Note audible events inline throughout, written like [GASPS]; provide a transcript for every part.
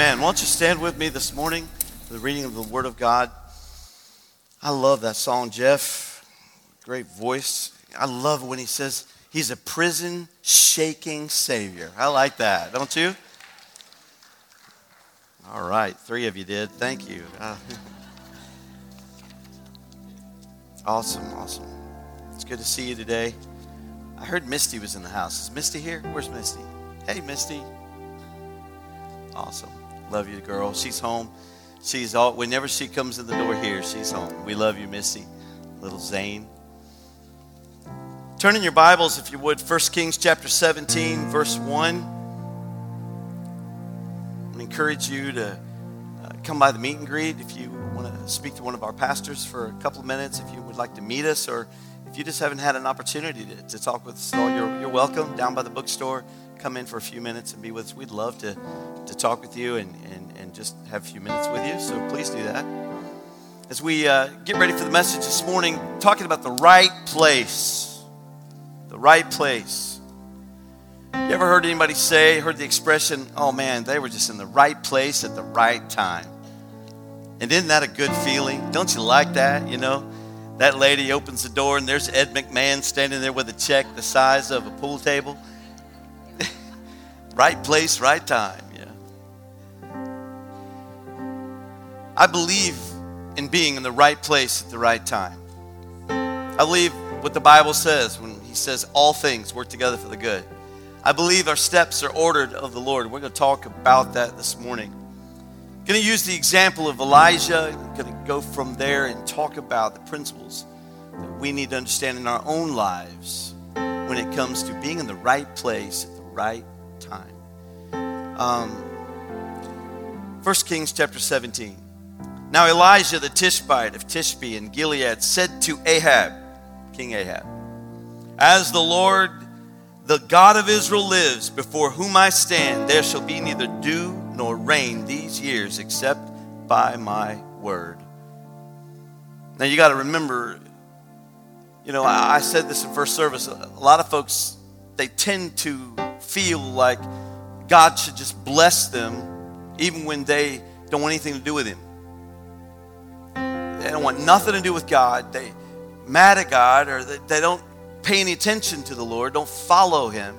Amen. Won't you stand with me this morning for the reading of the Word of God? I love that song, Jeff. Great voice. I love when he says he's a prison shaking Savior. I like that, don't you? All right, three of you did. Thank you. Uh, [LAUGHS] awesome, awesome. It's good to see you today. I heard Misty was in the house. Is Misty here? Where's Misty? Hey, Misty. Awesome. Love you, girl. She's home. She's all, whenever she comes in the door here, she's home. We love you, Missy. Little Zane. Turn in your Bibles, if you would, 1 Kings chapter 17, verse 1. I encourage you to uh, come by the meet and greet if you want to speak to one of our pastors for a couple of minutes, if you would like to meet us, or if you just haven't had an opportunity to, to talk with us at all, you're, you're welcome down by the bookstore. Come in for a few minutes and be with us. We'd love to, to talk with you and, and, and just have a few minutes with you, so please do that. As we uh, get ready for the message this morning, talking about the right place. The right place. You ever heard anybody say, heard the expression, oh man, they were just in the right place at the right time? And isn't that a good feeling? Don't you like that? You know, that lady opens the door and there's Ed McMahon standing there with a check the size of a pool table. [LAUGHS] right place, right time. I believe in being in the right place at the right time. I believe what the Bible says when He says all things work together for the good. I believe our steps are ordered of the Lord. We're going to talk about that this morning. I'm Going to use the example of Elijah. I'm going to go from there and talk about the principles that we need to understand in our own lives when it comes to being in the right place at the right time. Um, 1 Kings chapter 17. Now Elijah the Tishbite of Tishbe in Gilead said to Ahab, King Ahab, As the Lord the God of Israel lives, before whom I stand, there shall be neither dew nor rain these years except by my word. Now you got to remember, you know, I said this in first service. A lot of folks, they tend to feel like God should just bless them even when they don't want anything to do with Him. They don't want nothing to do with God. They mad at God or they, they don't pay any attention to the Lord, don't follow Him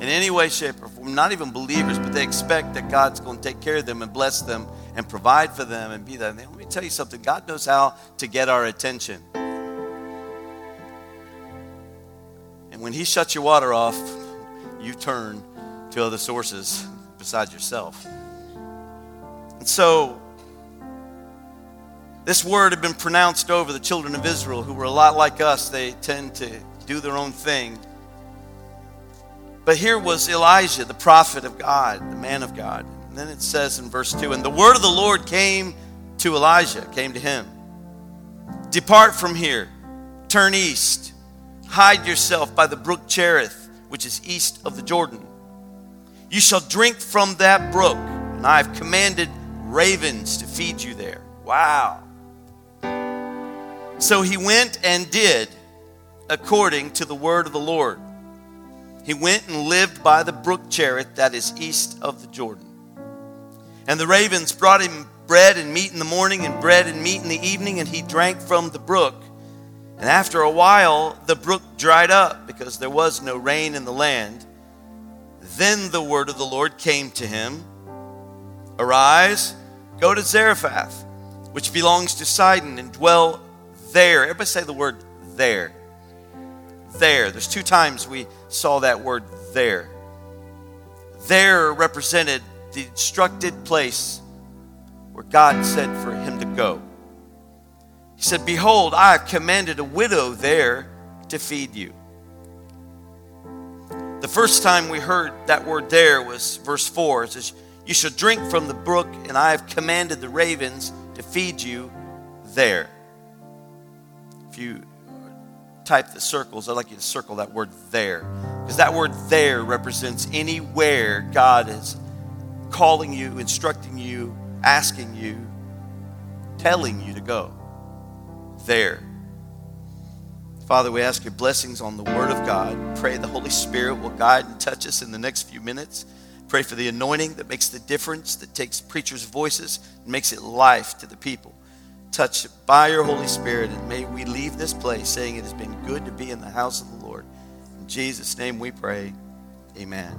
in any way, shape, or form, not even believers, but they expect that God's going to take care of them and bless them and provide for them and be there. And let me tell you something God knows how to get our attention. And when He shuts your water off, you turn to other sources besides yourself. And so, this word had been pronounced over the children of Israel, who were a lot like us. They tend to do their own thing. But here was Elijah, the prophet of God, the man of God. And then it says in verse 2 And the word of the Lord came to Elijah, came to him Depart from here, turn east, hide yourself by the brook Cherith, which is east of the Jordan. You shall drink from that brook, and I have commanded ravens to feed you there. Wow. So he went and did according to the word of the Lord. He went and lived by the brook Cherith that is east of the Jordan. And the ravens brought him bread and meat in the morning and bread and meat in the evening, and he drank from the brook. And after a while, the brook dried up because there was no rain in the land. Then the word of the Lord came to him Arise, go to Zarephath, which belongs to Sidon, and dwell there. Everybody say the word there there. There's two times we saw that word there. There represented the instructed place where God said for him to go. He said, Behold, I have commanded a widow there to feed you. The first time we heard that word there was verse 4. It says, You shall drink from the brook, and I have commanded the ravens to feed you there. You type the circles, I'd like you to circle that word there. Because that word there represents anywhere God is calling you, instructing you, asking you, telling you to go. There. Father, we ask your blessings on the Word of God. Pray the Holy Spirit will guide and touch us in the next few minutes. Pray for the anointing that makes the difference, that takes preachers' voices and makes it life to the people. Touch by your Holy Spirit, and may we leave this place saying it has been good to be in the house of the Lord. In Jesus' name we pray. Amen.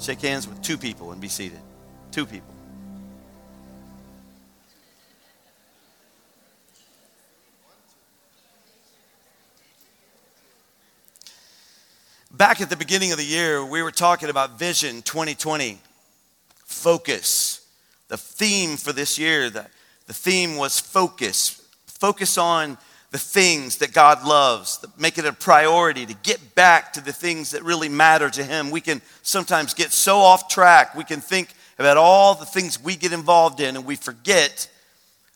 Shake hands with two people and be seated. Two people. Back at the beginning of the year, we were talking about Vision 2020, focus. The theme for this year, the, the theme was focus. Focus on the things that God loves, make it a priority to get back to the things that really matter to Him. We can sometimes get so off track. We can think about all the things we get involved in, and we forget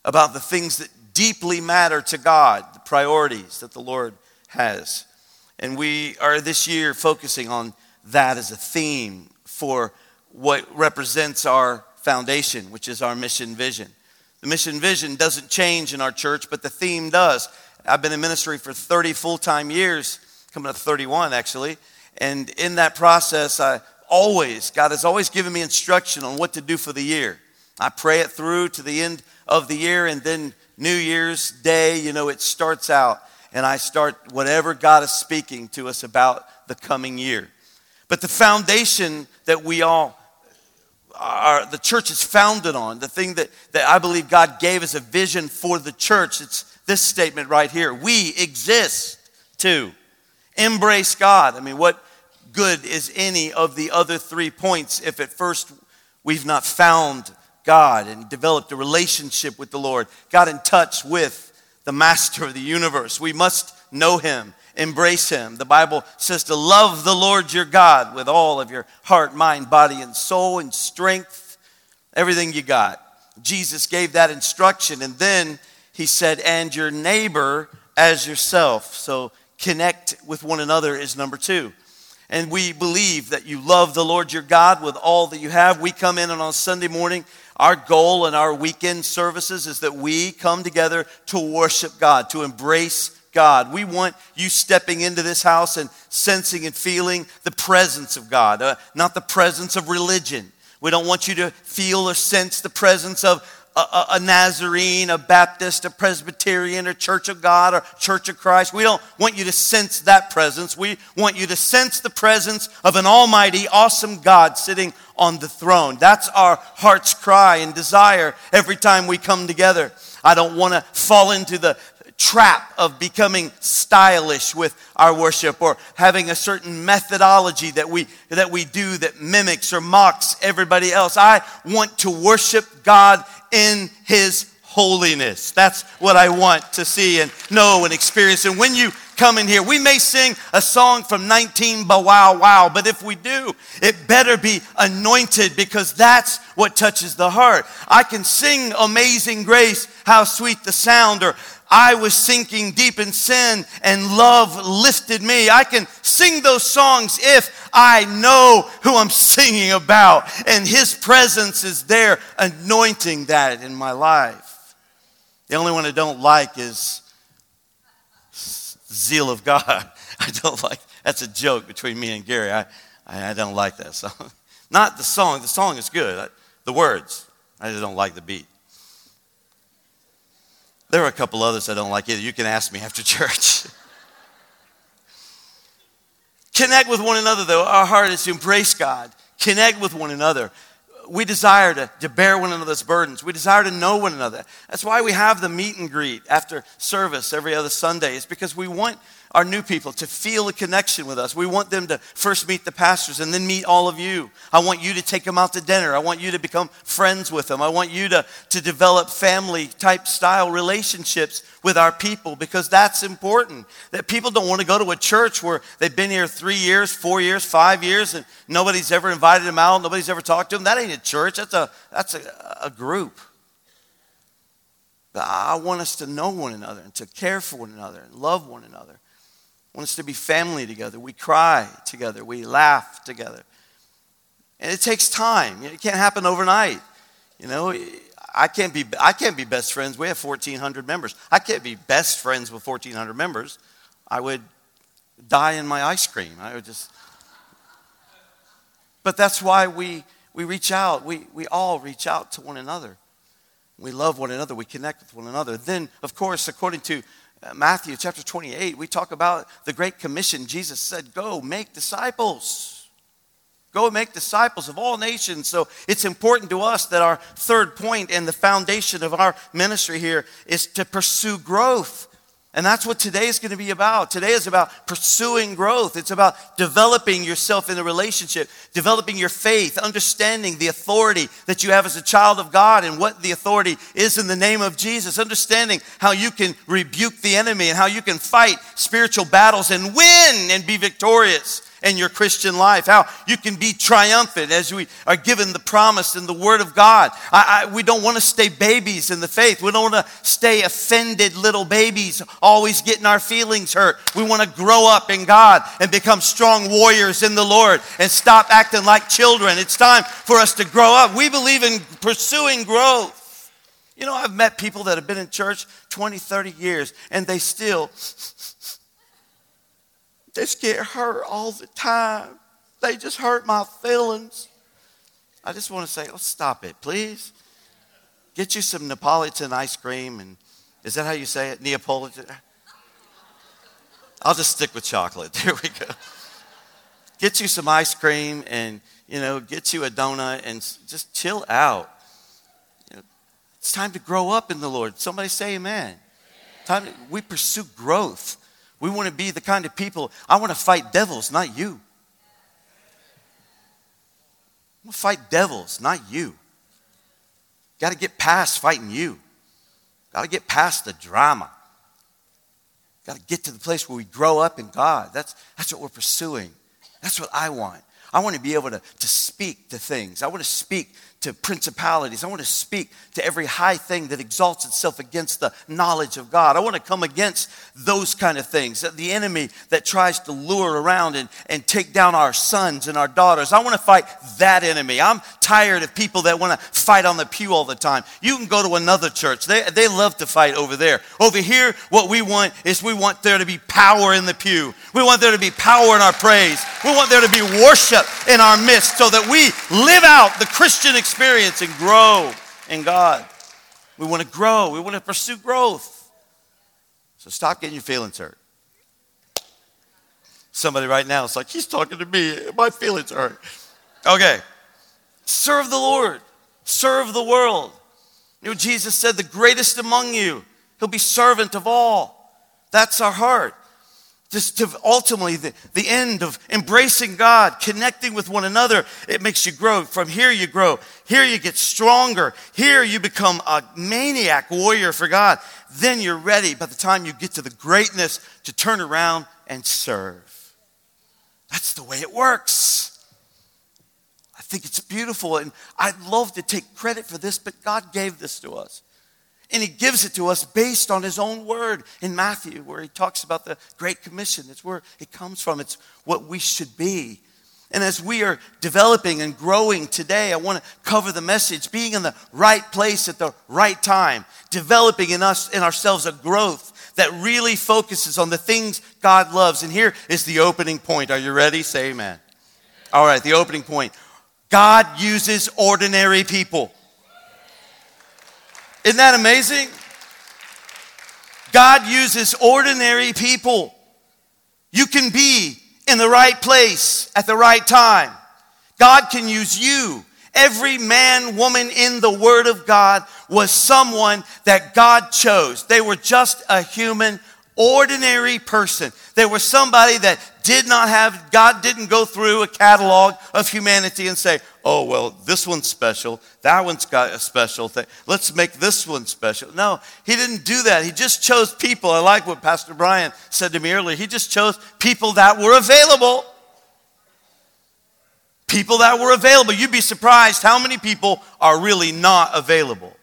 about the things that deeply matter to God, the priorities that the Lord has. And we are this year focusing on that as a theme for what represents our foundation, which is our mission vision. The mission vision doesn't change in our church, but the theme does. I've been in ministry for 30 full time years, coming up 31 actually. And in that process, I always, God has always given me instruction on what to do for the year. I pray it through to the end of the year, and then New Year's Day, you know, it starts out and I start whatever God is speaking to us about the coming year. But the foundation that we all are, the church is founded on, the thing that, that I believe God gave as a vision for the church, it's this statement right here. We exist to embrace God. I mean, what good is any of the other three points if at first we've not found God and developed a relationship with the Lord, got in touch with the master of the universe. We must know him, embrace him. The Bible says to love the Lord your God with all of your heart, mind, body, and soul and strength, everything you got. Jesus gave that instruction, and then he said, and your neighbor as yourself. So connect with one another is number two. And we believe that you love the Lord your God with all that you have. We come in and on Sunday morning our goal in our weekend services is that we come together to worship God, to embrace God. We want you stepping into this house and sensing and feeling the presence of God, uh, not the presence of religion. We don't want you to feel or sense the presence of a, a, Nazarene, a Baptist, a Presbyterian, a Church of God, or Church of Christ. We don't want you to sense that presence. We want you to sense the presence of an almighty, awesome God sitting on the throne. That's our heart's cry and desire every time we come together. I don't want to fall into the trap of becoming stylish with our worship or having a certain methodology that we that we do that mimics or mocks everybody else. I want to worship God in his holiness. That's what I want to see and know and experience. And when you come in here, we may sing a song from 19 Bow Wow Wow, but if we do, it better be anointed because that's what touches the heart. I can sing Amazing Grace, how sweet the sound, or I was sinking deep in sin and love lifted me. I can sing those songs if I know who I'm [LAUGHS] singing about and His presence is there anointing that in my life. The only one I don't like is zeal of God. [LAUGHS] I don't like, that's a joke between me and Gary. I, I, don't like that song. [LAUGHS] Not the song, the song is good. The words, I just don't like the beat. There are a couple others I don't like either. You can ask me after church. [LAUGHS] Connect with one another, though. Our heart is to embrace God. Connect with one another. We desire to, to bear one another's burdens. We desire to know one another. That's why we have the meet and greet after service every other Sunday. It's because we want our new people to feel a connection with us. We want them to first meet the pastors and then meet all of you. I want you to take them out to dinner. I want you to become friends with them. I want you to, to develop family type style relationships with our people because that's important. That people don't want to go to a church where they've been here three years, four years, five years, and nobody's ever invited them out, nobody's ever talked to them. That ain't a church, that's a, that's a, a group. But I want us to know one another and to care for one another and love one another want us to be family together. We cry together. We laugh together. And it takes time. It can't happen overnight. You know, I can't be, I can't be best friends. We have 1,400 members. I can't be best friends with 1,400 members. I would die in my ice cream. I would just. But that's why we we reach out. We, we all reach out to one another. We love one another. We connect with one another. Then, of course, according to Uh, Matthew chapter 28, we talk about the Great Commission. Jesus said, Go make disciples. Go make disciples of all nations. So it's important to us that our third point and the foundation of our ministry here is to pursue growth. And that's what today is going to be about. Today is about pursuing growth. It's about developing yourself in a relationship, developing your faith, understanding the authority that you have as a child of God and what the authority is in the name of Jesus, understanding how you can rebuke the enemy and how you can fight spiritual battles and win and be victorious in your Christian life, how you can be triumphant as we are given the promise in the Word of God. I, I, we don't want to stay babies in the faith. We don't want to stay offended little babies, always getting our feelings hurt. We want to grow up in God and become strong warriors in the Lord and stop acting like children. It's time for us to grow up. We believe in pursuing growth. You know, I've met people that have been in church 20, 30 years and they still just get hurt all the time. They just hurt my feelings. I just want to say, oh, stop it, please. Get you some Neapolitan ice cream, and is that how you say it? Neapolitan? I'll just stick with chocolate. [LAUGHS] There we go. Get you some ice cream, and you know, get you a donut, and just chill out. You know, it's time to grow up in the Lord. Somebody say Amen. Time to, we pursue growth. We want to be the kind of people, I want to fight devils, not you. I'm going to fight devils, not you. Got to get past fighting you. Got to get past the drama. Got to get to the place where we grow up in God. That's, that's what we're pursuing. That's what I want. I want to be able to, to speak to things. I want to speak to principalities. I want to speak to every high thing that exalts itself against the knowledge of God. I want to come against those kind of things. The enemy that tries to lure around and, and take down our sons and our daughters. I want to fight that enemy. I'm tired of people that want to fight on the pew all the time. You can go to another church. They, they love to fight over there. Over here, what we want is we want there to be power in the pew. We want there to be power in our praise. We want there to be worship in our midst so that we live out the Christian experience experience and grow in God. We want to grow, we want to pursue growth. So stop getting your feelings hurt. Somebody right now is like, he's talking to me. My feelings hurt. Okay. Serve the Lord. Serve the world. You know, Jesus said, the greatest among you, he'll be servant of all. That's our heart just to ultimately the, the end of embracing God, connecting with one another, it makes you grow. From here you grow. Here you get stronger. Here you become a maniac warrior for God. Then you're ready by the time you get to the greatness to turn around and serve. That's the way it works. I think it's beautiful and I'd love to take credit for this, but God gave this to us. And he gives it to us based on his own word in Matthew, where he talks about the Great Commission. It's where it comes from, it's what we should be. And as we are developing and growing today, I want to cover the message being in the right place at the right time, developing in us, in ourselves, a growth that really focuses on the things God loves. And here is the opening point. Are you ready? Say amen. All right, the opening point God uses ordinary people. Isn't that amazing? God uses ordinary people. You can be in the right place at the right time. God can use you. Every man, woman in the Word of God was someone that God chose. They were just a human ordinary person. They were somebody that did not have, God didn't go through a catalog of humanity and say, oh, well, this one's special. That one's got a special thing. Let's make this one special. No, he didn't do that. He just chose people. I like what Pastor Brian said to me earlier. He just chose people that were available. People that were available. You'd be surprised how many people are really not available.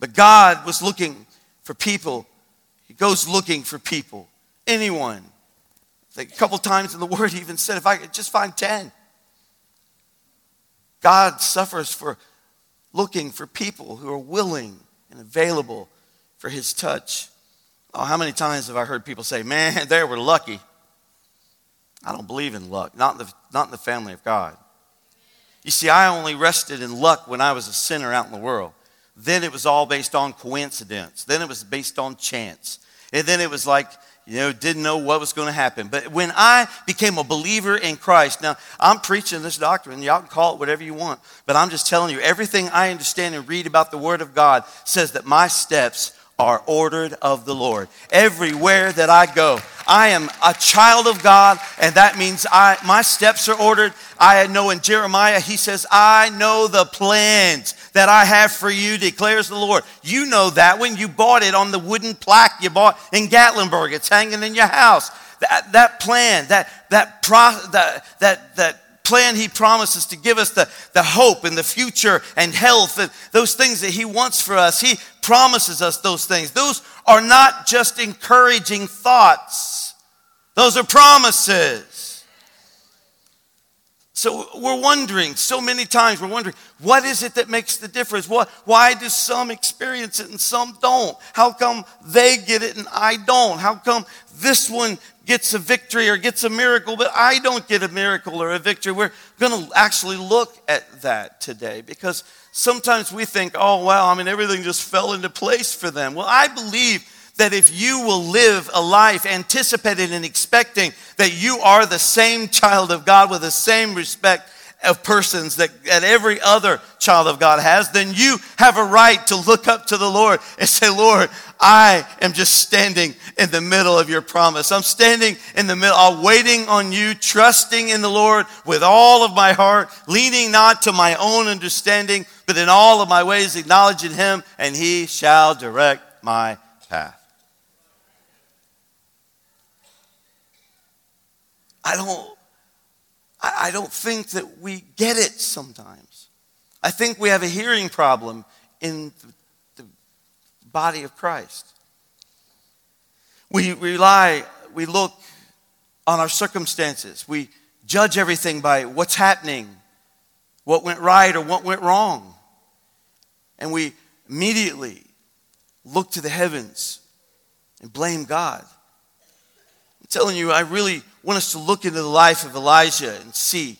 But God was looking for people He goes looking for people, anyone. A couple times in the Word, he even said, if I could just find 10. God suffers for looking for people who are willing and available for his touch. Oh, how many times have I heard people say, man, [LAUGHS] they were lucky? I don't believe in luck, not in the, not in the family of God. You see, I only rested in luck when I was a sinner out in the world. Then it was all based on coincidence. Then it was based on chance. And then it was like, you know, didn't know what was going to happen. But when I became a believer in Christ, now I'm preaching this doctrine. Y'all can call it whatever you want. But I'm just telling you, everything I understand and read about the Word of God says that my steps are ordered of the Lord. Everywhere that I go, I am a child of God, and that means I, my steps are ordered. I know in Jeremiah, he says, I know the plans that I have for you, declares the Lord. You know that when you bought it on the wooden plaque you bought in Gatlinburg, it's hanging in your house. That, that plan, that, that, pro, that, that, that plan he promises to give us the, the hope and the future and health and those things that he wants for us. He promises us those things. Those are not just encouraging thoughts, those are promises. So we're wondering, so many times we're wondering, what is it that makes the difference? What, why do some experience it and some don't? How come they get it and I don't? How come this one gets a victory or gets a miracle, but I don't get a miracle or a victory? We're going to actually look at that today because sometimes we think, oh, wow, I mean, everything just fell into place for them. Well, I believe that if you will live a life anticipating and expecting that you are the same child of God with the same respect of persons that, that every other child of God has, then you have a right to look up to the Lord and say, Lord, I am just standing in the middle of your promise. I'm standing in the middle, I'm waiting on you, trusting in the Lord with all of my heart, leaning not to my own understanding, but in all of my ways acknowledging him, and he shall direct my path. I don't I, don't think that we get it sometimes. I think we have a hearing problem in the, the body of Christ. We rely, we look on our circumstances. We judge everything by what's happening, what went right or what went wrong. And we immediately look to the heavens and blame God. Telling you, I really want us to look into the life of Elijah and see.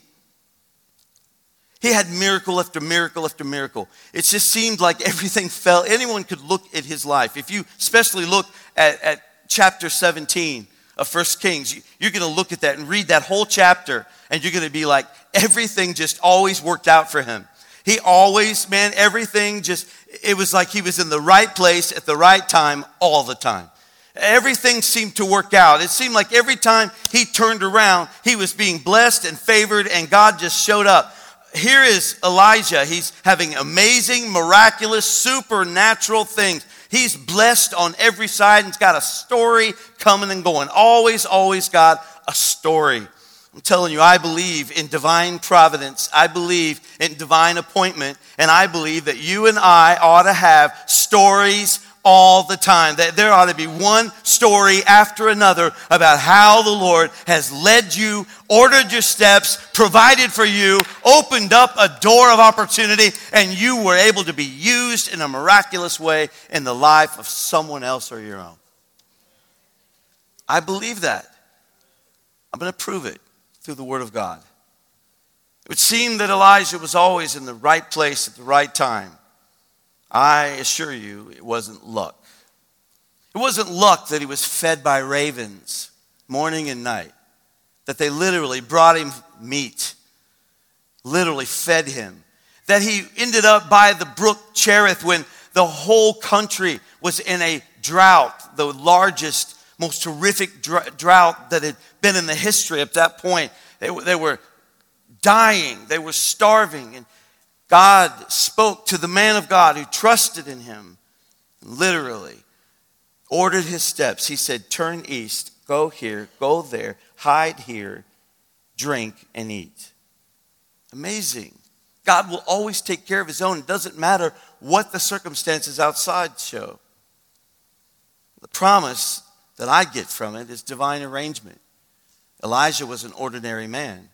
He had miracle after miracle after miracle. It just seemed like everything [LAUGHS] fell. Anyone could look at his life. If you especially look at, at chapter 17 of First Kings, you, you're going to look at that and read that whole chapter, and you're going to be like, everything just always worked out for him. He always, man, everything just, it was like he was in the right place at the right time all the time everything seemed to work out. It seemed like every time he turned around, he was being blessed and favored, and God just showed up. Here is Elijah. He's having amazing, miraculous, supernatural things. He's blessed on every side and he's got a story coming and going. Always, always got a story. I'm telling you, I believe in divine providence. I believe in divine appointment. And I believe that you and I ought to have stories all the time. That there ought to be one story after another about how the Lord has led you, ordered your steps, provided for you, opened up a door of opportunity, and you were able to be used in a miraculous way in the life of someone else or your own. I believe that. I'm going to prove it through the Word of God. It would seem that Elijah was always in the right place at the right time. I assure you, it wasn't luck. It wasn't luck that he was fed by ravens morning and night, that they literally brought him meat, literally fed him, that he ended up by the brook Cherith when the whole country was in a drought, the largest, most horrific drought that had been in the history at that point. They, they were dying, they were starving, and God spoke to the man of God who trusted in him, literally ordered his steps. He said, Turn east, go here, go there, hide here, drink, and eat. Amazing. God will always take care of his own. It doesn't matter what the circumstances outside show. The promise that I get from it is divine arrangement. Elijah was an ordinary man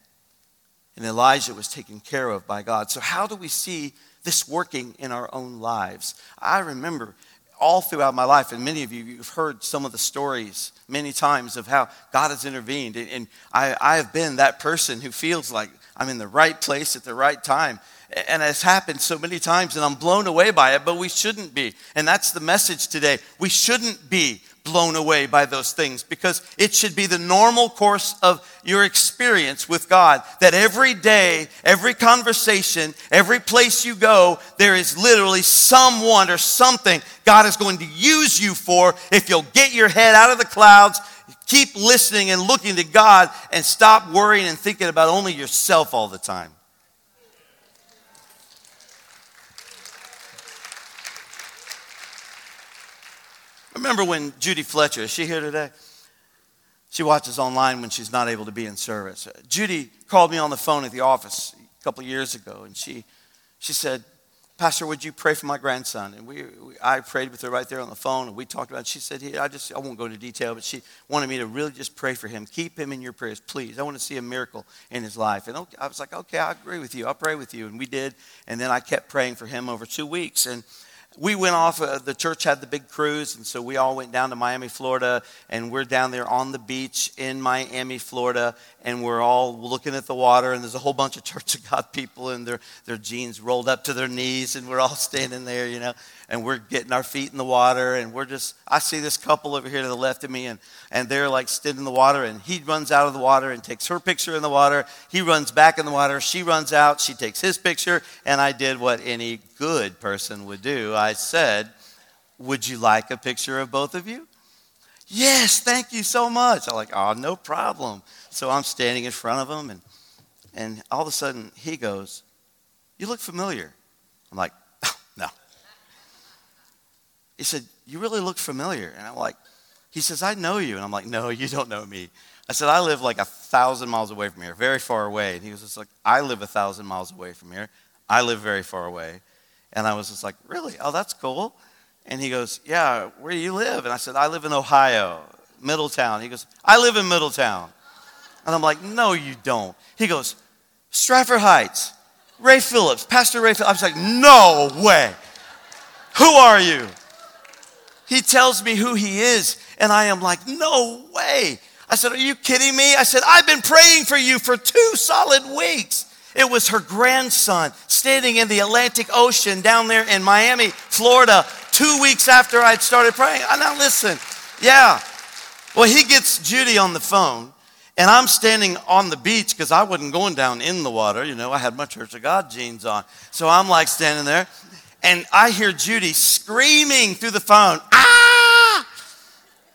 and Elijah was taken care of by God. So, how do we see this working in our own lives? I remember all throughout my life, and many of you, you've heard some of the stories many times of how God has intervened. And I, I have been that person who feels like I'm in the right place at the right time. And it's happened so many times, and I'm blown away by it, but we shouldn't be. And that's the message today. We shouldn't be blown away by those things because it should be the normal course of your experience with God. That every day, every conversation, every place you go, there is literally someone or something God is going to use you for if you'll get your head out of the clouds, keep listening and looking to God, and stop worrying and thinking about only yourself all the time. Remember when Judy Fletcher, is she here today? She watches online when she's not able to be in service. Uh, Judy called me on the phone at the office a couple of years ago, and she, she said, Pastor, would you pray for my grandson? And we, we, I prayed with her right there on the phone, and we talked about it. She said, I just, I won't go into detail, but she wanted me to really just pray for him. Keep him in your prayers, please. I want to see a miracle in his life. And I was like, okay, I agree with you. I'll pray with you. And we did. And then I kept praying for him over two weeks. And we went off, uh, the church had the big cruise, and so we all went down to Miami, Florida, and we're down there on the beach in Miami, Florida, and we're all looking at the water, and there's a whole bunch of [LAUGHS] Church of God people, and their, their jeans rolled up to their knees, and we're all standing there, you know, and we're getting our feet in the water, and we're just, I see this couple over here to the left of me, and, and they're like stood in the water, and he runs out of the water and takes her picture in the water. He runs back in the water, she runs out, she takes his picture, and I did what any good person would do. I said, Would you like a picture of both of you? Yes, thank you so much. I'm like, Oh, no problem. So I'm standing in front of him, and, and all of a sudden he goes, You look familiar. I'm like. He said, You really look familiar. And I'm like, He says, I know you. And I'm like, No, [LAUGHS] you don't know me. I said, I live like a thousand miles away from here, very far away. And he was just like, I live a thousand miles away from here. I live very far away. And I was just like, Really? Oh, that's cool. And he goes, Yeah, where do you live? And I said, I live in Ohio, Middletown. He goes, I live in Middletown. And I'm like, No, you don't. He goes, Stratford Heights, Ray Phillips, Pastor Ray Phillips. I was like, No way. Who are you? He tells me who he is, and I am like, No way. I said, Are you kidding me? I said, I've been praying for you for two solid weeks. It was her grandson standing in the Atlantic Ocean down there in Miami, Florida, two weeks after I'd started praying. I now listen, yeah. Well, he gets Judy on the phone, and I'm standing on the beach because I wasn't going down in the water. You know, I had my Church of God jeans on. So I'm like standing there, and I hear Judy screaming through the phone, ah!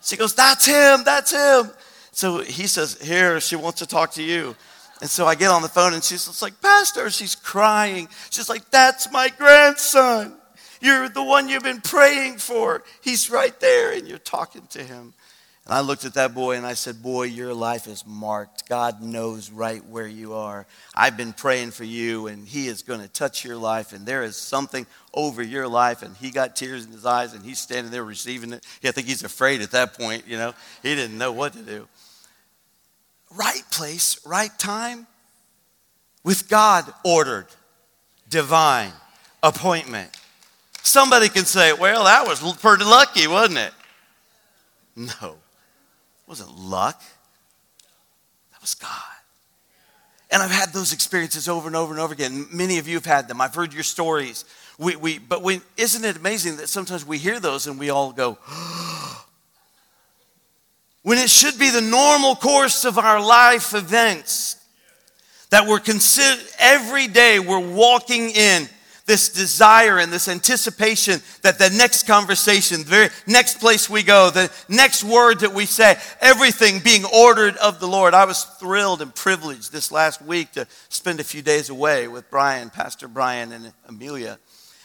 She goes, That's him, that's him. So he says, Here, she wants to talk to you. And so I get on the phone and she's just like, Pastor, she's crying. She's like, That's my grandson. You're the one you've been praying for. He's right there, and you're talking to him. And I looked at that boy and I said, Boy, your life is marked. God knows right where you are. I've been praying for you, and He is going to touch your life, and there is something over your life. And he got tears in his eyes, and he's standing there receiving it. Yeah, I think he's afraid at that point, you know. He didn't know what to do right place, right time, with God ordered, divine appointment. Somebody can say, well, that was pretty lucky, wasn't it? No, wasn't luck. That was God. And I've had those experiences over and over and over again. Many of you have had them. I've heard your stories. We, we, but we, isn't it amazing that sometimes we hear those and we all go, [GASPS] when it should be the normal course of our life events that we're considered every day we're walking in this desire and this anticipation that the next conversation, the very next place we go, the next word that we say, everything being ordered of the Lord. I was thrilled and privileged this last week to spend a few days away with Brian, Pastor Brian, and Amelia.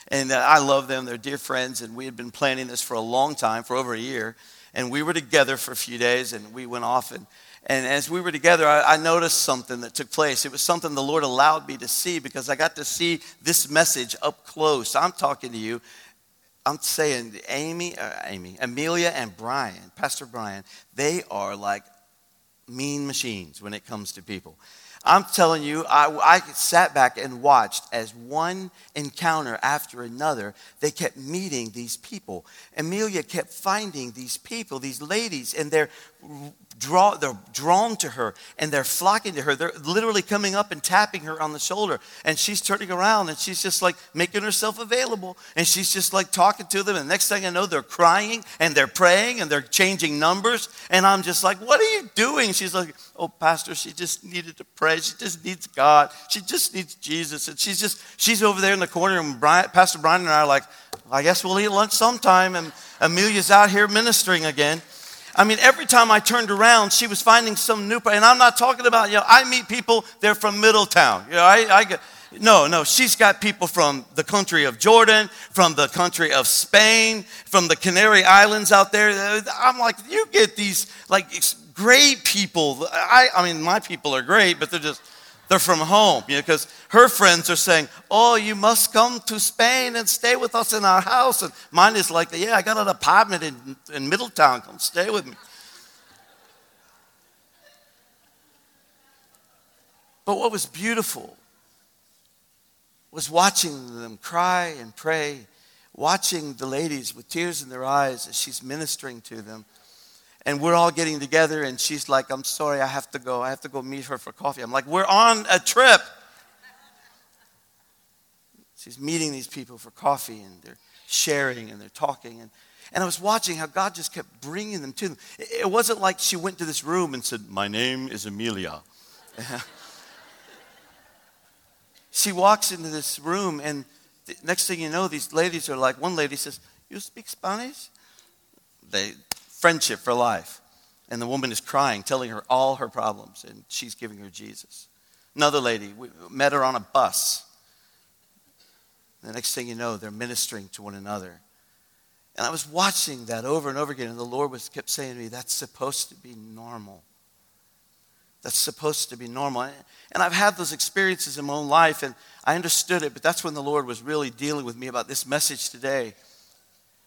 And uh, I love them, they're dear friends, and we had been planning this for a long time, for over a year and we were together for a few days and we went off and and as we were together I, I, noticed something that took place. It was something the lord allowed me to see because i got to see this message up close. I'm talking to you. I'm saying amy uh, amy amelia and brian pastor brian they are like mean machines when it comes to people. I'm telling you, I, I sat back and watched as one encounter after another, they kept meeting these people. Amelia kept finding these people, these ladies, and they're draw, they're drawn to her and they're flocking to her. They're literally coming up and tapping her on the shoulder. And she's turning around and she's just like making herself available. And she's just like talking to them. And the next thing I know, they're crying and they're praying and they're changing numbers. And I'm just like, what are you doing? She's like, oh, Pastor, she just needed to pray. She just needs God. She just needs Jesus. And she's just, she's over there in the corner. And Brian, Pastor Brian and I are like, I guess we'll eat lunch sometime. And Amelia's out here ministering again. I mean, every time I turned around, she was finding some new, and I'm not talking about, you know, I meet people, they're from Middletown. You know, I, I get, no, no, she's got people from the country of Jordan, from the country of Spain, from the Canary Islands out there. I'm like, you get these like great people. I, I mean, my people are great, but they're just, they're from home, you know, because her friends are saying, Oh, you must come to Spain and stay with us in our house. And mine is like, Yeah, I got an apartment in, in Middletown. Come stay with me. But what was beautiful was watching them cry and pray, watching the ladies with tears in their eyes as she's ministering to them and we're all getting together and she's like i'm sorry i have to go. I have to go meet her for coffee. I'm like we're on a trip. She's meeting these people for coffee and they're sharing and they're talking and, and i was watching how god just kept bringing them to them. It wasn't like she went to this room and said my name is amelia. [LAUGHS] She walks into this room and next thing you know these ladies are like one lady says you speak spanish? They friendship for life. And the woman is crying, telling her all her problems, and she's giving her Jesus. Another lady, we met her on a bus. The next thing you know, they're ministering to one another. And I was watching that over and over again, and the Lord was kept saying to me, That's supposed to be normal. That's supposed to be normal. And I've had those experiences in my own life, and I understood it, but that's when the Lord was really dealing with me about this message today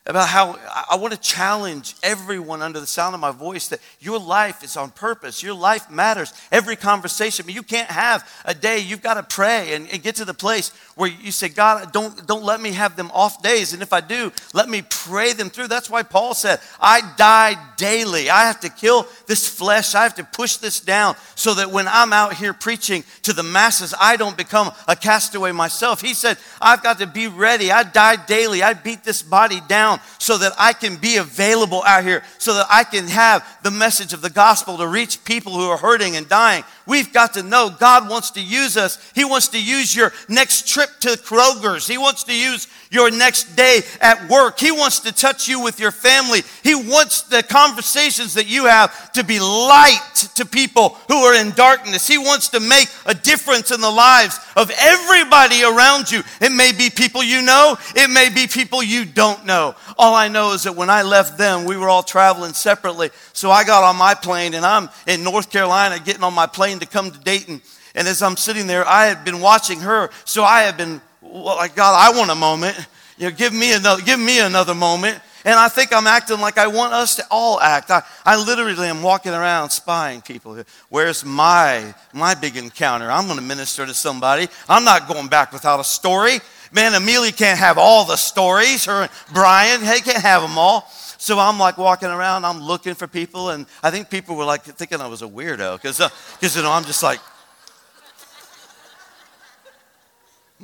about how I want to challenge everyone under the sound of my voice that your life is on purpose. Your life matters. Every conversation, you can't have a day. You've got to pray and, and, get to the place where you say, God, don't, don't let me have them off days. And if I do, let me pray them through. That's why Paul said, I die daily. I have to kill this flesh. I have to push this down so that when I'm out here preaching to the masses, I don't become a castaway myself. He said, I've got to be ready. I die daily. I beat this body down so that I can be available out here, so that I can have the message of the gospel to reach people who are hurting and dying. We've got to know God wants to use us. He wants to use your next trip to Kroger's. He wants to use your next day at work. He wants to touch you with your family. He wants the conversations that you have to be light to people who are in darkness. He wants to make a difference in the lives of everybody around you. It may be people you know, it may be people you don't know. All I know is that when I left them, we were all traveling separately. So I got on my plane and I'm in North Carolina getting on my plane to come to Dayton. And as I'm sitting there, I had been watching her. So I had been like, God, I want a moment. You know, give me another, give me another moment. And I think I'm acting like I want us to all act. I, I literally am walking around spying people. Where's my, my big encounter? I'm going to minister to somebody. I'm not going back without a story. Man, Amelia can't have all the stories. Her and Brian, they can't have them all. So I'm like walking around, I'm looking for people, and I think people were like thinking I was a weirdo because, uh, you know, I'm just like,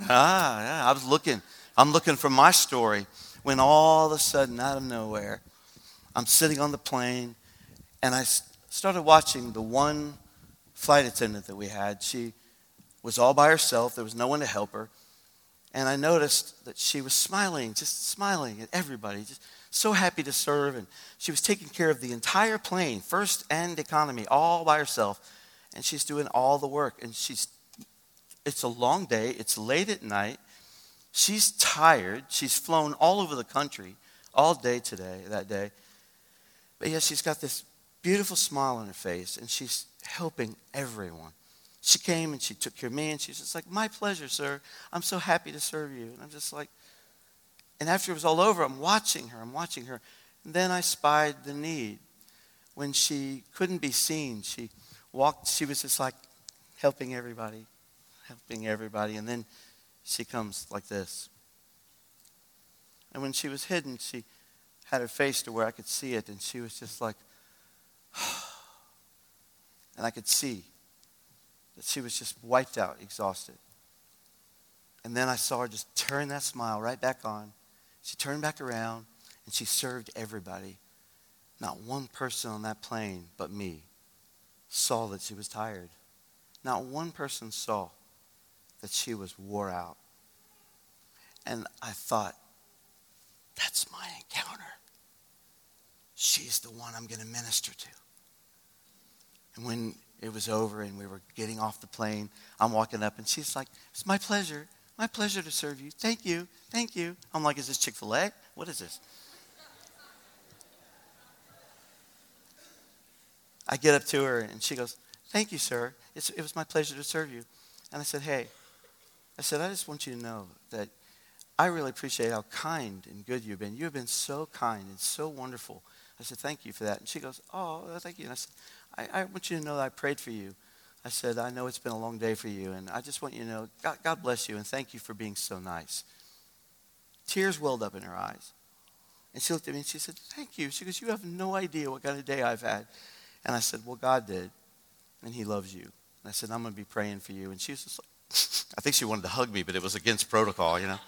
ah, yeah, I was looking. I'm looking for my story when all of a sudden, out of nowhere, I'm sitting on the plane and I started watching the one flight attendant that we had. She was all by herself, there was no one to help her. And I noticed that she was smiling, just smiling at everybody, just so happy to serve. And she was taking care of the entire plane, first and economy, all by herself. And she's doing all the work. And she's, it's a long day, it's late at night. She's tired. She's flown all over the country all day today, that day. But yet she's got this beautiful smile on her face and she's helping everyone. She came and she took care of me and she's just like, My pleasure, sir. I'm so happy to serve you. And I'm just like, and after it was all over, I'm watching her, I'm watching her. And then I spied the need. When she couldn't be seen, she walked, she was just like helping everybody, helping everybody. And then she comes like this. And when she was hidden, she had her face to where I could see it, and she was just like, [SIGHS] And I could see that she was just wiped out, exhausted. And then I saw her just turn that smile right back on. She turned back around and she served everybody. Not one person on that plane but me saw that she was tired. Not one person saw that she was wore out. And I thought, that's my encounter. She's the one I'm going to minister to. And when it was over and we were getting off the plane, I'm walking up and she's like, It's my pleasure. My pleasure to serve you. Thank you. Thank you. I'm like, Is this Chick fil A? What is this? I get up to her and she goes, Thank you, sir. It's, it was my pleasure to serve you. And I said, Hey, I said, I just want you to know that I really appreciate how kind and good you've been. You have been so kind and so wonderful. I said, Thank you for that. And she goes, Oh, thank you. And I said, I, I want you to know that I prayed for you. I said, I know it's been a long day for you, and I just want you to know God, God bless you and thank you for being so nice. Tears welled up in her eyes. And she looked at me and she said, Thank you. She goes, You have no idea what kind of day I've had. And I said, Well, God did, and He loves you. And I said, I'm going to be praying for you. And she was just like, I think she wanted to hug me, but it was against protocol, you know.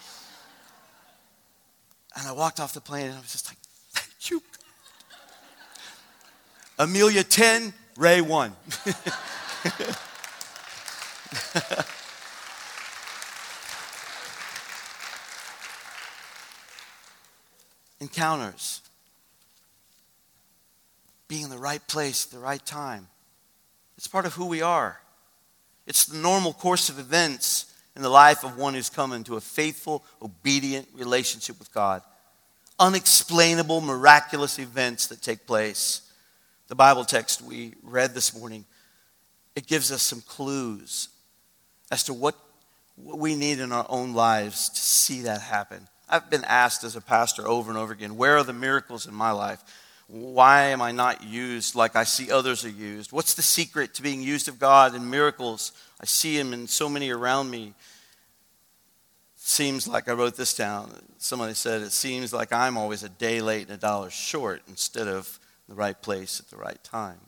And I walked off the plane and I was just like, Thank you. Amelia 10, Ray 1. [LAUGHS] Encounters. Being in the right place at the right time. It's part of who we are. It's the normal course of events in the life of one who's come into a faithful, obedient relationship with God. Unexplainable, miraculous events that take place. The Bible text we read this morning, it gives us some clues as to what, what we need in our own lives to see that happen. I've been asked as a pastor over and over again, where are the miracles in my life? Why am I not used like I see others are used? What's the secret to being used of God in miracles? I see Him in so many around me. Seems like I wrote this down. Somebody said, It seems like I'm always a day late and a dollar short instead of the right place at the right time.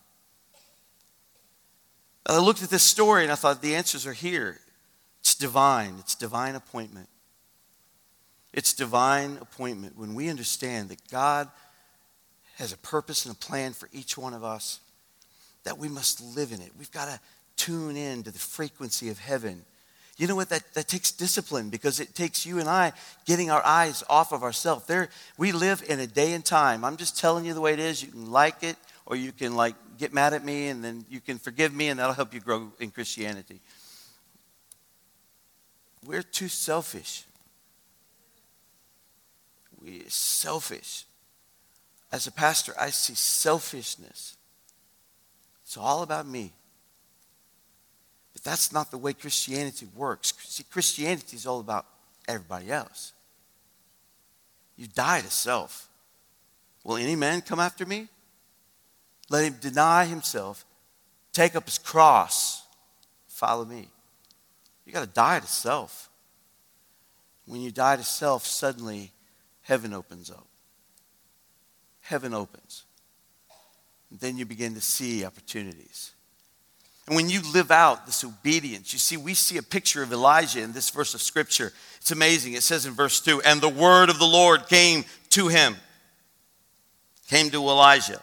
I looked at this story and I thought the answers are here. It's divine, it's divine appointment. It's divine appointment when we understand that God has a purpose and a plan for each one of us, that we must live in it. We've got to tune in to the frequency of heaven. You know what? That, that takes discipline because it takes you and I getting our eyes off of ourselves. There, we live in a day and time. I'm just telling you the way it is. You can like it or you can like get mad at me and then you can forgive me and that'll help you grow in Christianity. We're too selfish. We're selfish as a pastor, I see selfishness. It's all about me. But that's not the way Christianity works. See, Christianity is all about everybody else. You die to self. Will any man come after me? Let him deny himself, take up his cross, follow me. You got to die to self. When you die to self, suddenly heaven opens up heaven opens. And then you begin to see opportunities. And when you live out this obedience, you see, we see a picture of Elijah in this verse of Scripture. It's amazing. It says in verse 2 And the word of the Lord came to him, came to Elijah.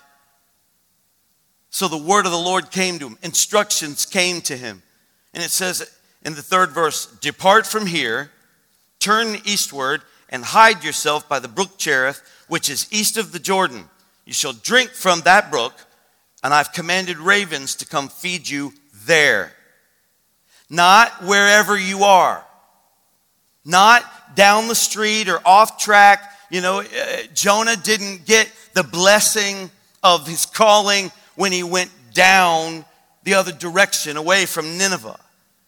So the word of the Lord came to him, instructions came to him. And it says in the third verse Depart from here, turn eastward, and hide yourself by the brook Cherith which is east of the Jordan. You shall drink from that brook, and I've commanded ravens to come feed you there. Not wherever you are. Not down the street or off track. You know, uh, Jonah didn't get the blessing of his calling when he went down the other direction away from Nineveh.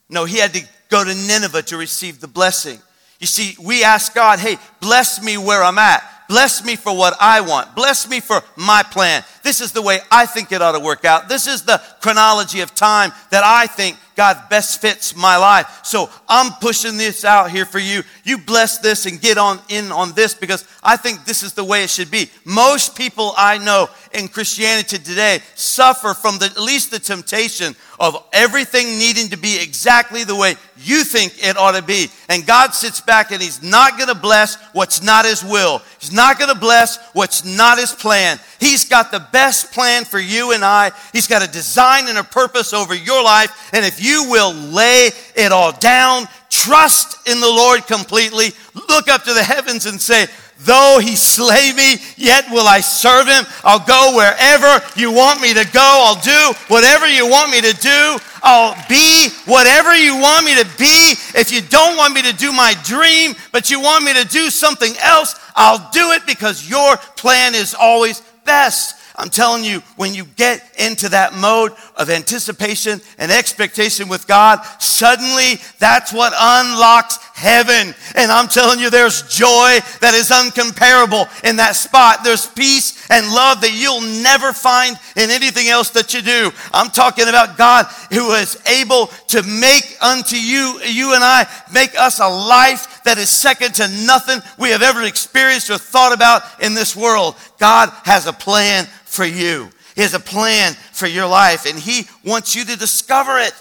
No, he had to go to Nineveh to receive the blessing. You see, we ask God, hey, bless me where I'm at Bless me for what I want. Bless me for my plan. This is the way I think it ought to work out. This is the chronology of time that I think God best fits my life. So I'm pushing this out here for you. You bless this and get on in on this because I think this is the way it should be. Most people I know in Christianity today suffer from the, at least the temptation of everything needing to be exactly the way you think it ought to be. And God sits back and He's not going to bless what's not His will. He's not going to bless what's not His plan. He's got the best plan for you and I. He's got a design and a purpose over your life. And if you will lay it all down, trust in the Lord completely, look up to the heavens and say, Though he slay me, yet will I serve him. I'll go wherever you want me to go. I'll do whatever you want me to do. I'll be whatever you want me to be. If you don't want me to do my dream, but you want me to do something else, I'll do it because your plan is always best. I'm telling you, when you get into that mode of anticipation and expectation with God, suddenly that's what unlocks heaven. And I'm telling you, there's joy that is uncomparable in that spot. There's peace and love that you'll never find in anything else that you do. I'm talking about God who is able to make unto you, you and I, make us a life that is second to nothing we have ever experienced or thought about in this world. God has a plan for you. He has a plan for your life, and He wants you to discover it.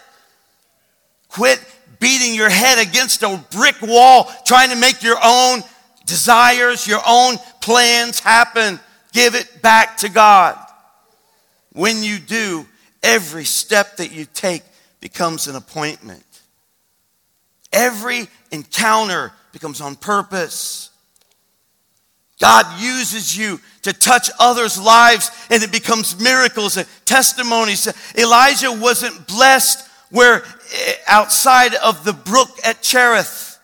Quit beating your head against a brick wall trying to make your own desires, your own plans happen. Give it back to God. When you do, every step that you take becomes an appointment. Every encounter becomes on purpose. God uses you to touch others' lives and it becomes miracles and testimonies. Elijah wasn't blessed where eh, outside of the brook at Cherith.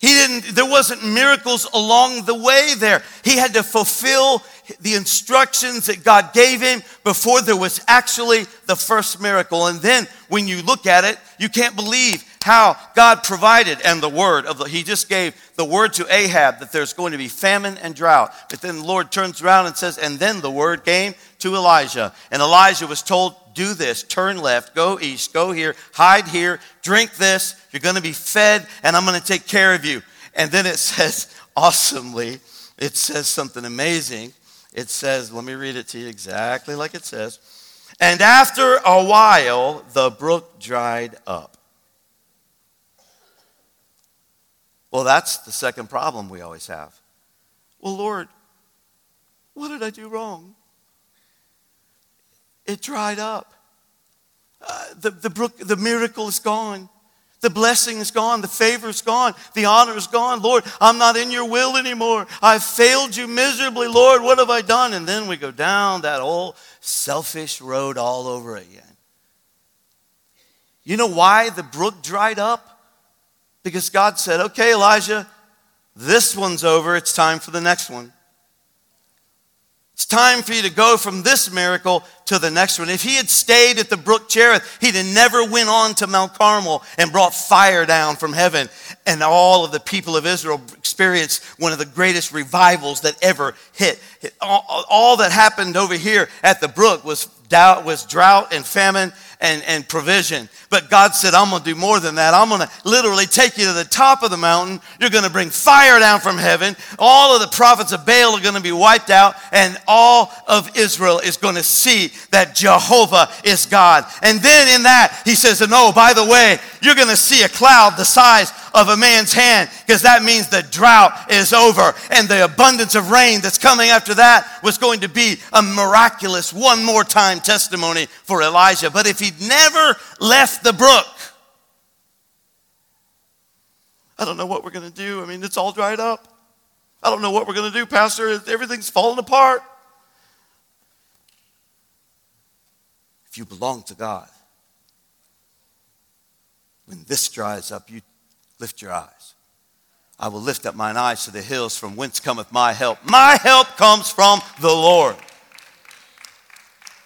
He didn't, there wasn't miracles along the way there. He had to fulfill the instructions that God gave him before there was actually the first miracle. And then when you look at it, you can't believe how God provided and the word of the, he just gave the word to Ahab that there's going to be famine and drought. But then the Lord turns around and says, and then the word came to Elijah. And Elijah was told, do this, turn left, go east, go here, hide here, drink this. You're going to be fed and I'm going to take care of you. And then it [LAUGHS] says, awesomely, it says something amazing. It says, let me read it to you exactly like it says. And after a while, the brook dried up. Well, that's the second problem we always have. Well, Lord, what did I do wrong? It dried up. Uh, the, the, brook, the miracle is gone. The blessing is gone. The favor is gone. The honor is gone. Lord, I'm not in your will anymore. I've failed you miserably. Lord, what have I done? And then we go down that old selfish road all over again. You know why the brook dried up? Because God said, okay, Elijah, this one's over. It's time for the next one. It's time for you to go from this miracle to the next one. If he had stayed at the brook Cherith, he'd have never went on to Mount Carmel and brought fire down from heaven. And all of the people of Israel experienced one of the greatest revivals that ever hit. All, all that happened over here at the brook was doubt, was drought and famine and, and provision. But God said, I'm going to do more than that. I'm going to literally take you to the top of the mountain. You're going to bring fire down from heaven. All of the prophets of Baal are going to be wiped out, and all of Israel is going to see that Jehovah is God. And then in that, he says, and oh, by the way, you're going to see a cloud the size of a man's hand because that means the drought is over and the abundance of rain that's coming after that was going to be a miraculous one more time testimony for Elijah. But if he'd never left the brook, I don't know what we're going to do. I mean, it's all dried up. I don't know what we're going to do, Pastor. Everything's falling apart. If you belong to God, when this dries up, you Lift your eyes. I will lift up mine eyes to the hills from whence cometh my help. My help comes from the Lord.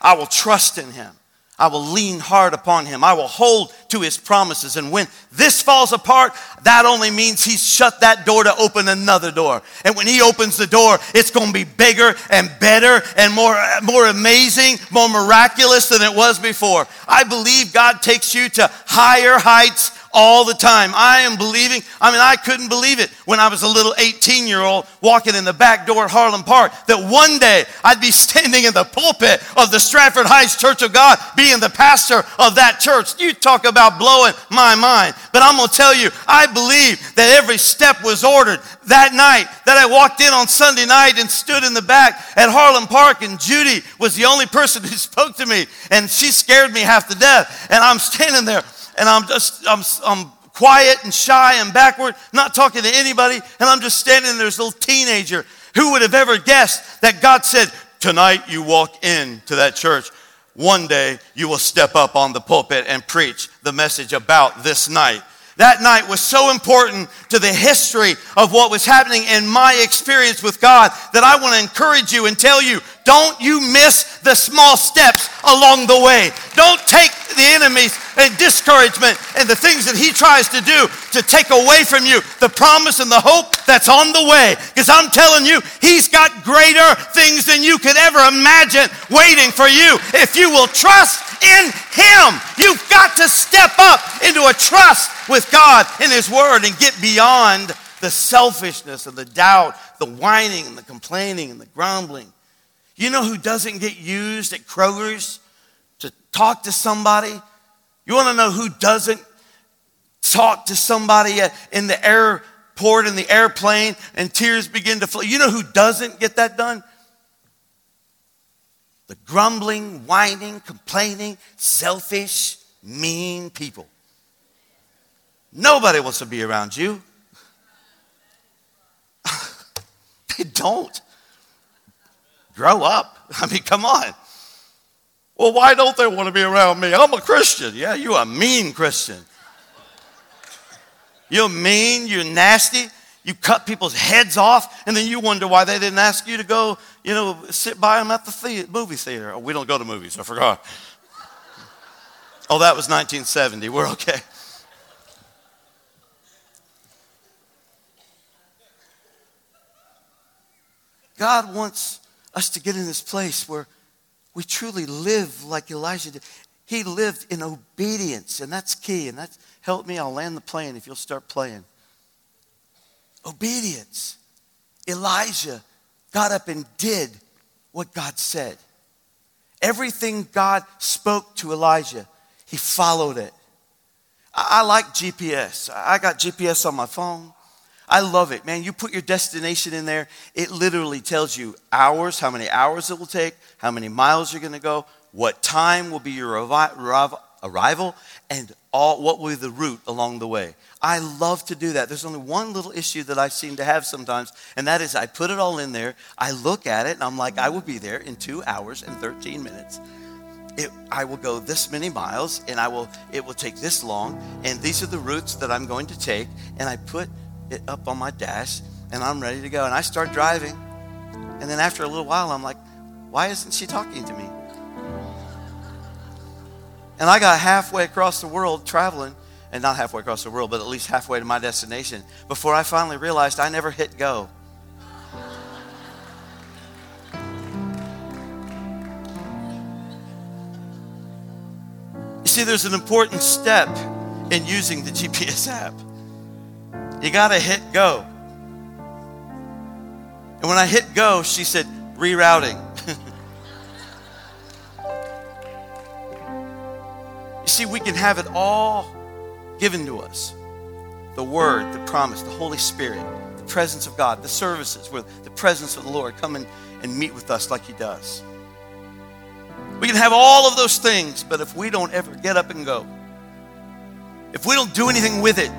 I will trust in him. I will lean hard upon him. I will hold to his promises. And when this falls apart, that only means he's shut that door to open another door. And when he opens the door, it's going to be bigger and better and more, more amazing, more miraculous than it was before. I believe God takes you to higher heights all the time. I am believing. I mean, I couldn't believe it when I was a little 18 year old walking in the back door at Harlem Park that one day I'd be [LAUGHS] standing in the pulpit of the Stratford Heights Church of God, being the pastor of that church. You talk about blowing my mind. But I'm going to tell you, I believe that every step was ordered that night that I walked in on Sunday night and stood in the back at Harlem Park, and Judy was the only person [LAUGHS] who spoke to me, and she scared me half to death. And I'm standing there and I'm just, I'm, I'm quiet and shy and backward, not talking to anybody, and I'm just standing there, this little teenager. Who would have ever guessed that God said, Tonight you walk into that church. One day you will step up on the pulpit and preach the message about this night. That night was so important to the history of what was happening in my experience with God that I want to encourage you and tell you don't you miss the small steps along the way. Don't take the enemy's and discouragement and the things that he tries to do to take away from you the promise and the hope that's on the way. Because I'm telling you, he's got greater things than you could ever imagine waiting for you if you will trust in him. You've got to step up into a trust with God in his word and get beyond the selfishness and the doubt, the whining and the complaining and the grumbling you know who doesn't get used at Kroger's to talk to somebody? You want to know who doesn't talk to somebody in the airport, in the airplane, and tears begin to flow? You know who doesn't get that done? The grumbling, whining, complaining, selfish, mean people. Nobody wants to be around you. [LAUGHS] they don't. Grow up. [LAUGHS] I mean, come on. Well, why don't they want to be around me? I'm a Christian. Yeah, you're a mean Christian. [LAUGHS] You're mean, you're nasty. You cut people's heads off, and then you wonder why they didn't ask you to go, you know, sit by them at the theater, movie theater. Oh, we don't go to movies, I forgot. [LAUGHS] Oh, that was 1970. We're okay. God wants us to get in this place where we truly live like Elijah did. He lived in obedience, and that's key. And that's help me. I'll land the plane if you'll start playing. Obedience. Elijah got up and did what God said. Everything God spoke to Elijah, he followed it. I, I like GPS. I got GPS on my phone. I love it, man. You put your destination in there, it literally tells you hours, how many hours it will take, how many miles you're going to go, what time will be your arrival, and all, what will be the route along the way. I love to do that. There's only one little issue that I seem to have sometimes, and that is I put it all in there, I look at it, and I'm like, I will be there in two hours and 13 minutes. It, I will go this many miles, and I will. It will take this long, and these are the routes that I'm going to take. And I put it up on my dash and I'm ready to go. And I start driving. And then after a little while, I'm like, why isn't she talking to me? And I got halfway across the world traveling, and not halfway across the world, but at least halfway to my destination before I finally realized I never hit go. You see, there's an important step in using the GPS app. You got to hit go. And when I hit go, she said, rerouting. [LAUGHS] you see, we can have it all given to us the Word, the promise, the Holy Spirit, the presence of God, the services where the presence of the Lord come and, and meet with us like He does. We can have all of those things, but if we don't ever get up and go, if we don't do anything with it,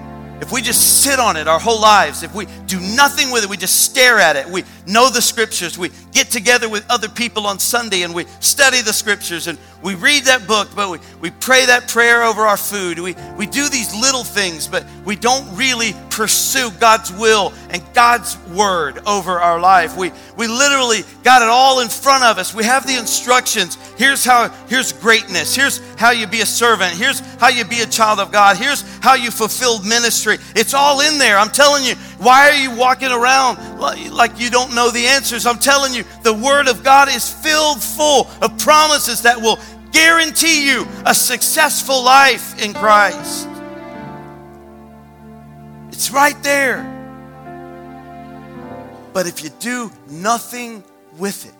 if we just sit on it our whole lives, if we do nothing with it, we just stare at it, we know the scriptures, we get together with other people on Sunday and we study the scriptures and we read that book, but we, we pray that prayer over our food. We, we do these little things, but we don't really pursue God's will and God's word over our life. We, we literally got it all in front of us. We have the instructions. Here's how, here's greatness. Here's how you be a servant. Here's how you be a child of God. Here's how you fulfill ministry. It's all in there. I'm telling you, why are you walking around like you don't know the answers? I'm telling you, the Word of God is filled full of promises that will guarantee you a successful life in Christ. It's right there. But if you do nothing with it,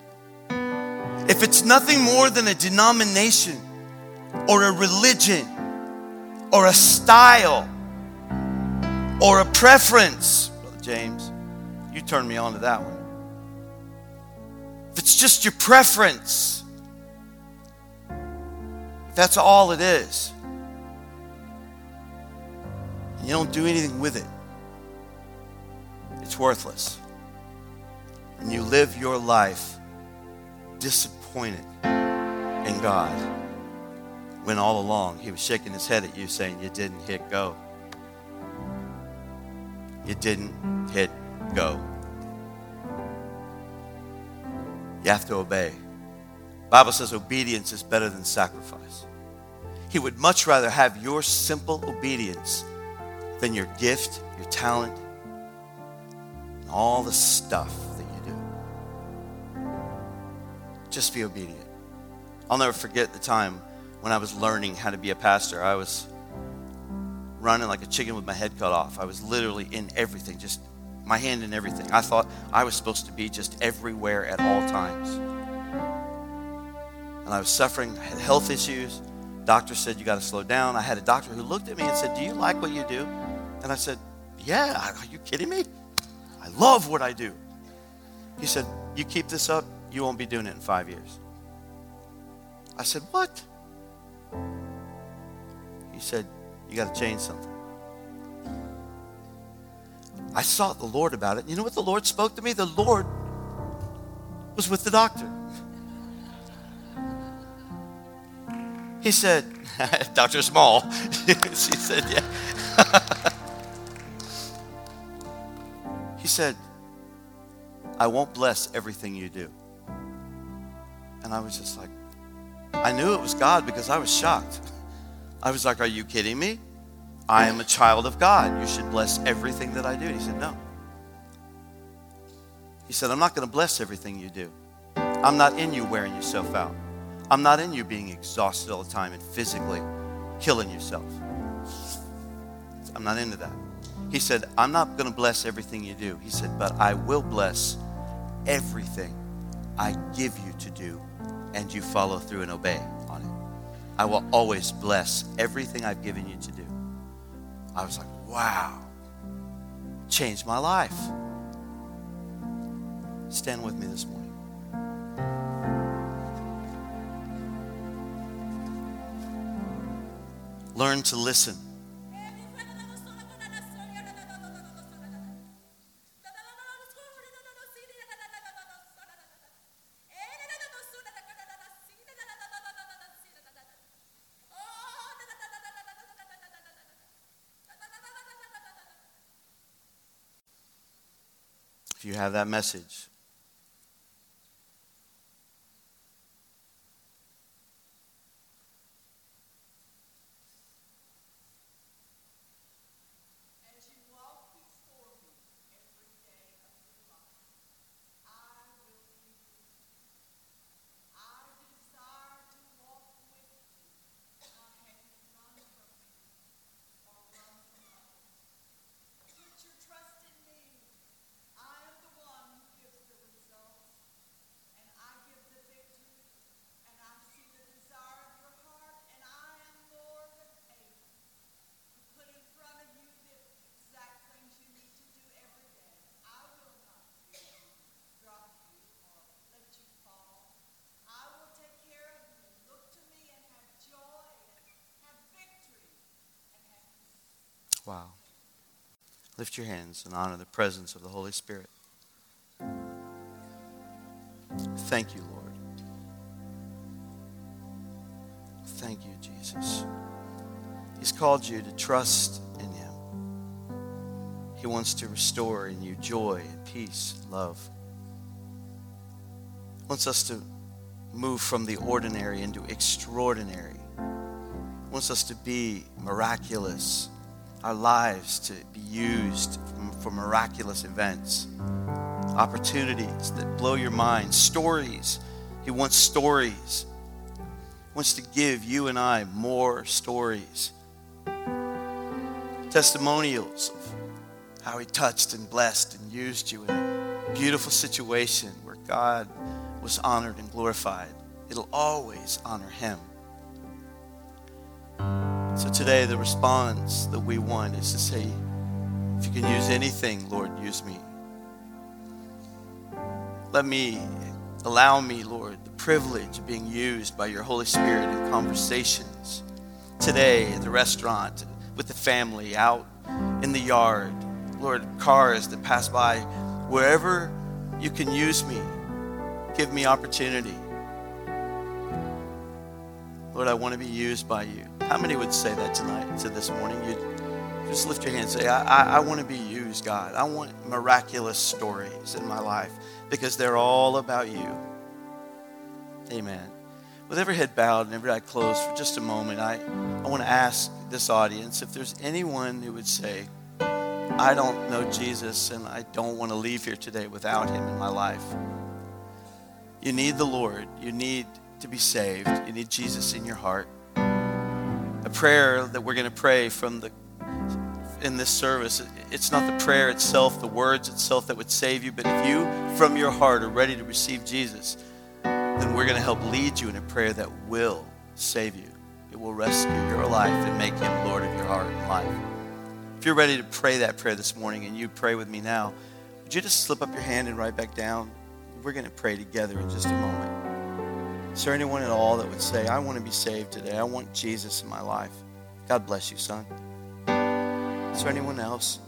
if it's nothing more than a denomination or a religion or a style or a preference, Brother James, you turned me on to that one. If it's just your preference, if that's all it is, and you don't do anything with it, it's worthless. And you live your life disappointed in God when all along He was shaking His head at you saying, You didn't hit go. You didn't hit go. You have to obey. Bible says obedience is better than sacrifice. He would much rather have your simple obedience than your gift, your talent, and all the stuff that you do. Just be obedient. I'll never forget the time when I was learning how to be a pastor. I was running like a chicken with my head cut off. I was literally in everything, just my hand in everything. I thought I was supposed to be just everywhere at all times. And I was suffering, I had health issues. Doctor said, You got to slow down. I had a doctor who looked at me and said, Do you like what you do? And I said, Yeah, are you kidding me? I love what I do. He said, You keep this up, you won't be doing it in five years. I said, What? He said, You got to change something. I sought the Lord about it. You know what the Lord spoke to me? The Lord was with the doctor. He said, [LAUGHS] Dr. Small. [LAUGHS] she said, Yeah. [LAUGHS] he said, I won't bless everything you do. And I was just like, I knew it was God because I was shocked. I was like, Are you kidding me? I am a child of God. You should bless everything that I do. he said, No. He said, I'm not going to bless everything you do. I'm not in you wearing yourself out. I'm not in you being exhausted all the time and physically killing yourself. I'm not into that. He said, I'm not going to bless everything you do. He said, but I will bless everything I give you to do and you follow through and obey. I will always bless everything I've given you to do. I was like, wow, changed my life. Stand with me this morning. Learn to listen. You have that message, Wow. Lift your hands and honor the presence of the Holy Spirit. Thank you, Lord. Thank you, Jesus. He's called you to trust in Him. He wants to restore in you joy and peace, and love. He wants us to move from the ordinary into extraordinary. He wants us to be miraculous, our lives to be used for miraculous events, opportunities that blow your mind, stories. He wants stories. He wants to give you and I more stories. Testimonials of how he touched and blessed and used you in a beautiful situation where God was honored and glorified. It'll always honor him. So today, the response that we want is to say, if you can use anything, Lord, use me. Let me, allow me, Lord, the privilege of being used by your Holy Spirit in conversations today at the restaurant, with the family, out in the yard, Lord, cars that pass by, wherever you can use me, give me opportunity. Lord, I want to be used by you. How many would say that tonight, to this morning? You just lift your hand and say, I, I, I want to be used, God. I want miraculous stories in my life because they're all about you. Amen. With every head bowed and every eye closed for just a moment, I, I want to ask this audience if there's anyone who would say, I don't know Jesus and I don't want to leave here today without him in my life. You need the Lord. You need to be saved. You need Jesus in your heart. A prayer that we're going to pray from the in this service, it's not the prayer itself, the words itself that would save you, but if you from your heart are ready to receive Jesus, then we're going to help lead you in a prayer that will save you. It will rescue your life and make him Lord of your heart and life. If you're ready to pray that prayer this morning and you pray with me now, would you just slip up your hand and right back down? We're going to pray together in just a moment. Is there anyone at all that would say, I want to be saved today? I want Jesus in my life? God bless you, son. Is there anyone else?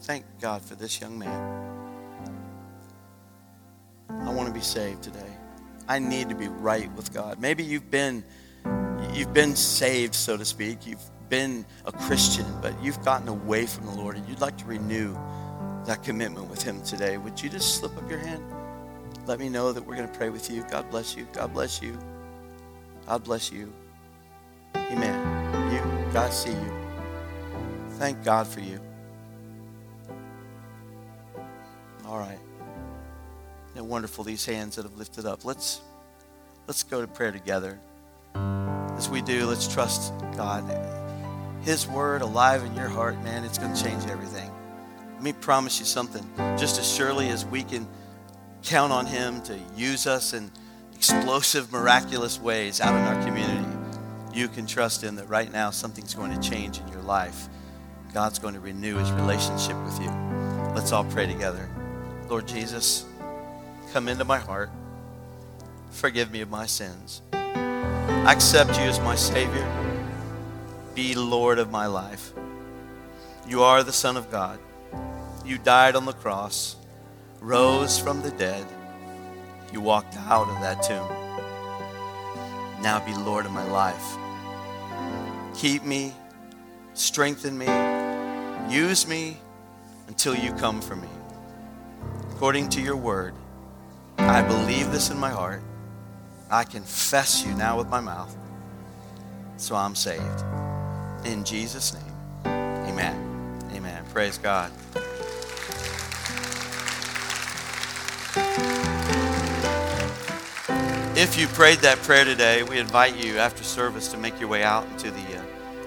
Thank God for this young man. I want to be saved today. I need to be right with God. Maybe you've been you've been saved, so to speak. You've been a Christian, but you've gotten away from the Lord and you'd like to renew that commitment with Him today. Would you just slip up your hand? Let me know that we're going to pray with you. God bless you. God bless you. God bless you. Amen. You, God see you. Thank God for you. All right. Isn't wonderful these hands that have lifted up? Let's let's go to prayer together. As we do, let's trust God. His word alive in your heart, man, it's going to change everything. Let me promise you something. Just as surely as we can count on Him to use us in explosive, miraculous ways out in our community, you can trust Him that right now something's going to change in your life. God's going to renew His relationship with you. Let's all pray together. Lord Jesus, come into my heart. Forgive me of my sins. I accept you as my Savior. Be Lord of my life. You are the Son of God. You died on the cross, rose from the dead. You walked out of that tomb. Now be Lord of my life. Keep me, strengthen me, use me until you come for me. According to your word, I believe this in my heart. I confess you now with my mouth. So I'm saved. In Jesus' name, amen. Amen. Praise God. If you prayed that prayer today, we invite you after service to make your way out into the uh,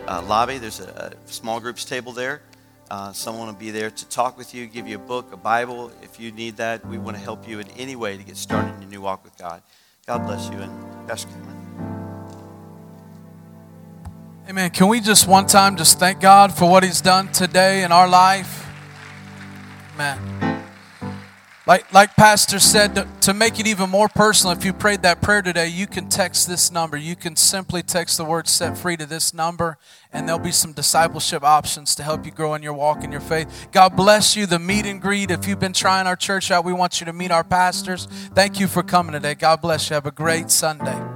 uh, lobby. There's a, a, small groups table there. Uh, someone will be there to talk with you, give you a book, a Bible. If you need that, we want to help you in any way to get started in your new walk with God. God bless you. And Pastor. Amen. Can we just one time just thank God for what He's done today in our life? Amen. Like, like Pastor said, to, to make it even more personal, if you prayed that prayer today, you can text this number. You can simply text the word set free to this number, and there'll be some discipleship options to help you grow in your walk in your faith. God bless you. The meet and greet, if you've been trying our church out, we want you to meet our pastors. Thank you for coming today. God bless you. Have a great Sunday.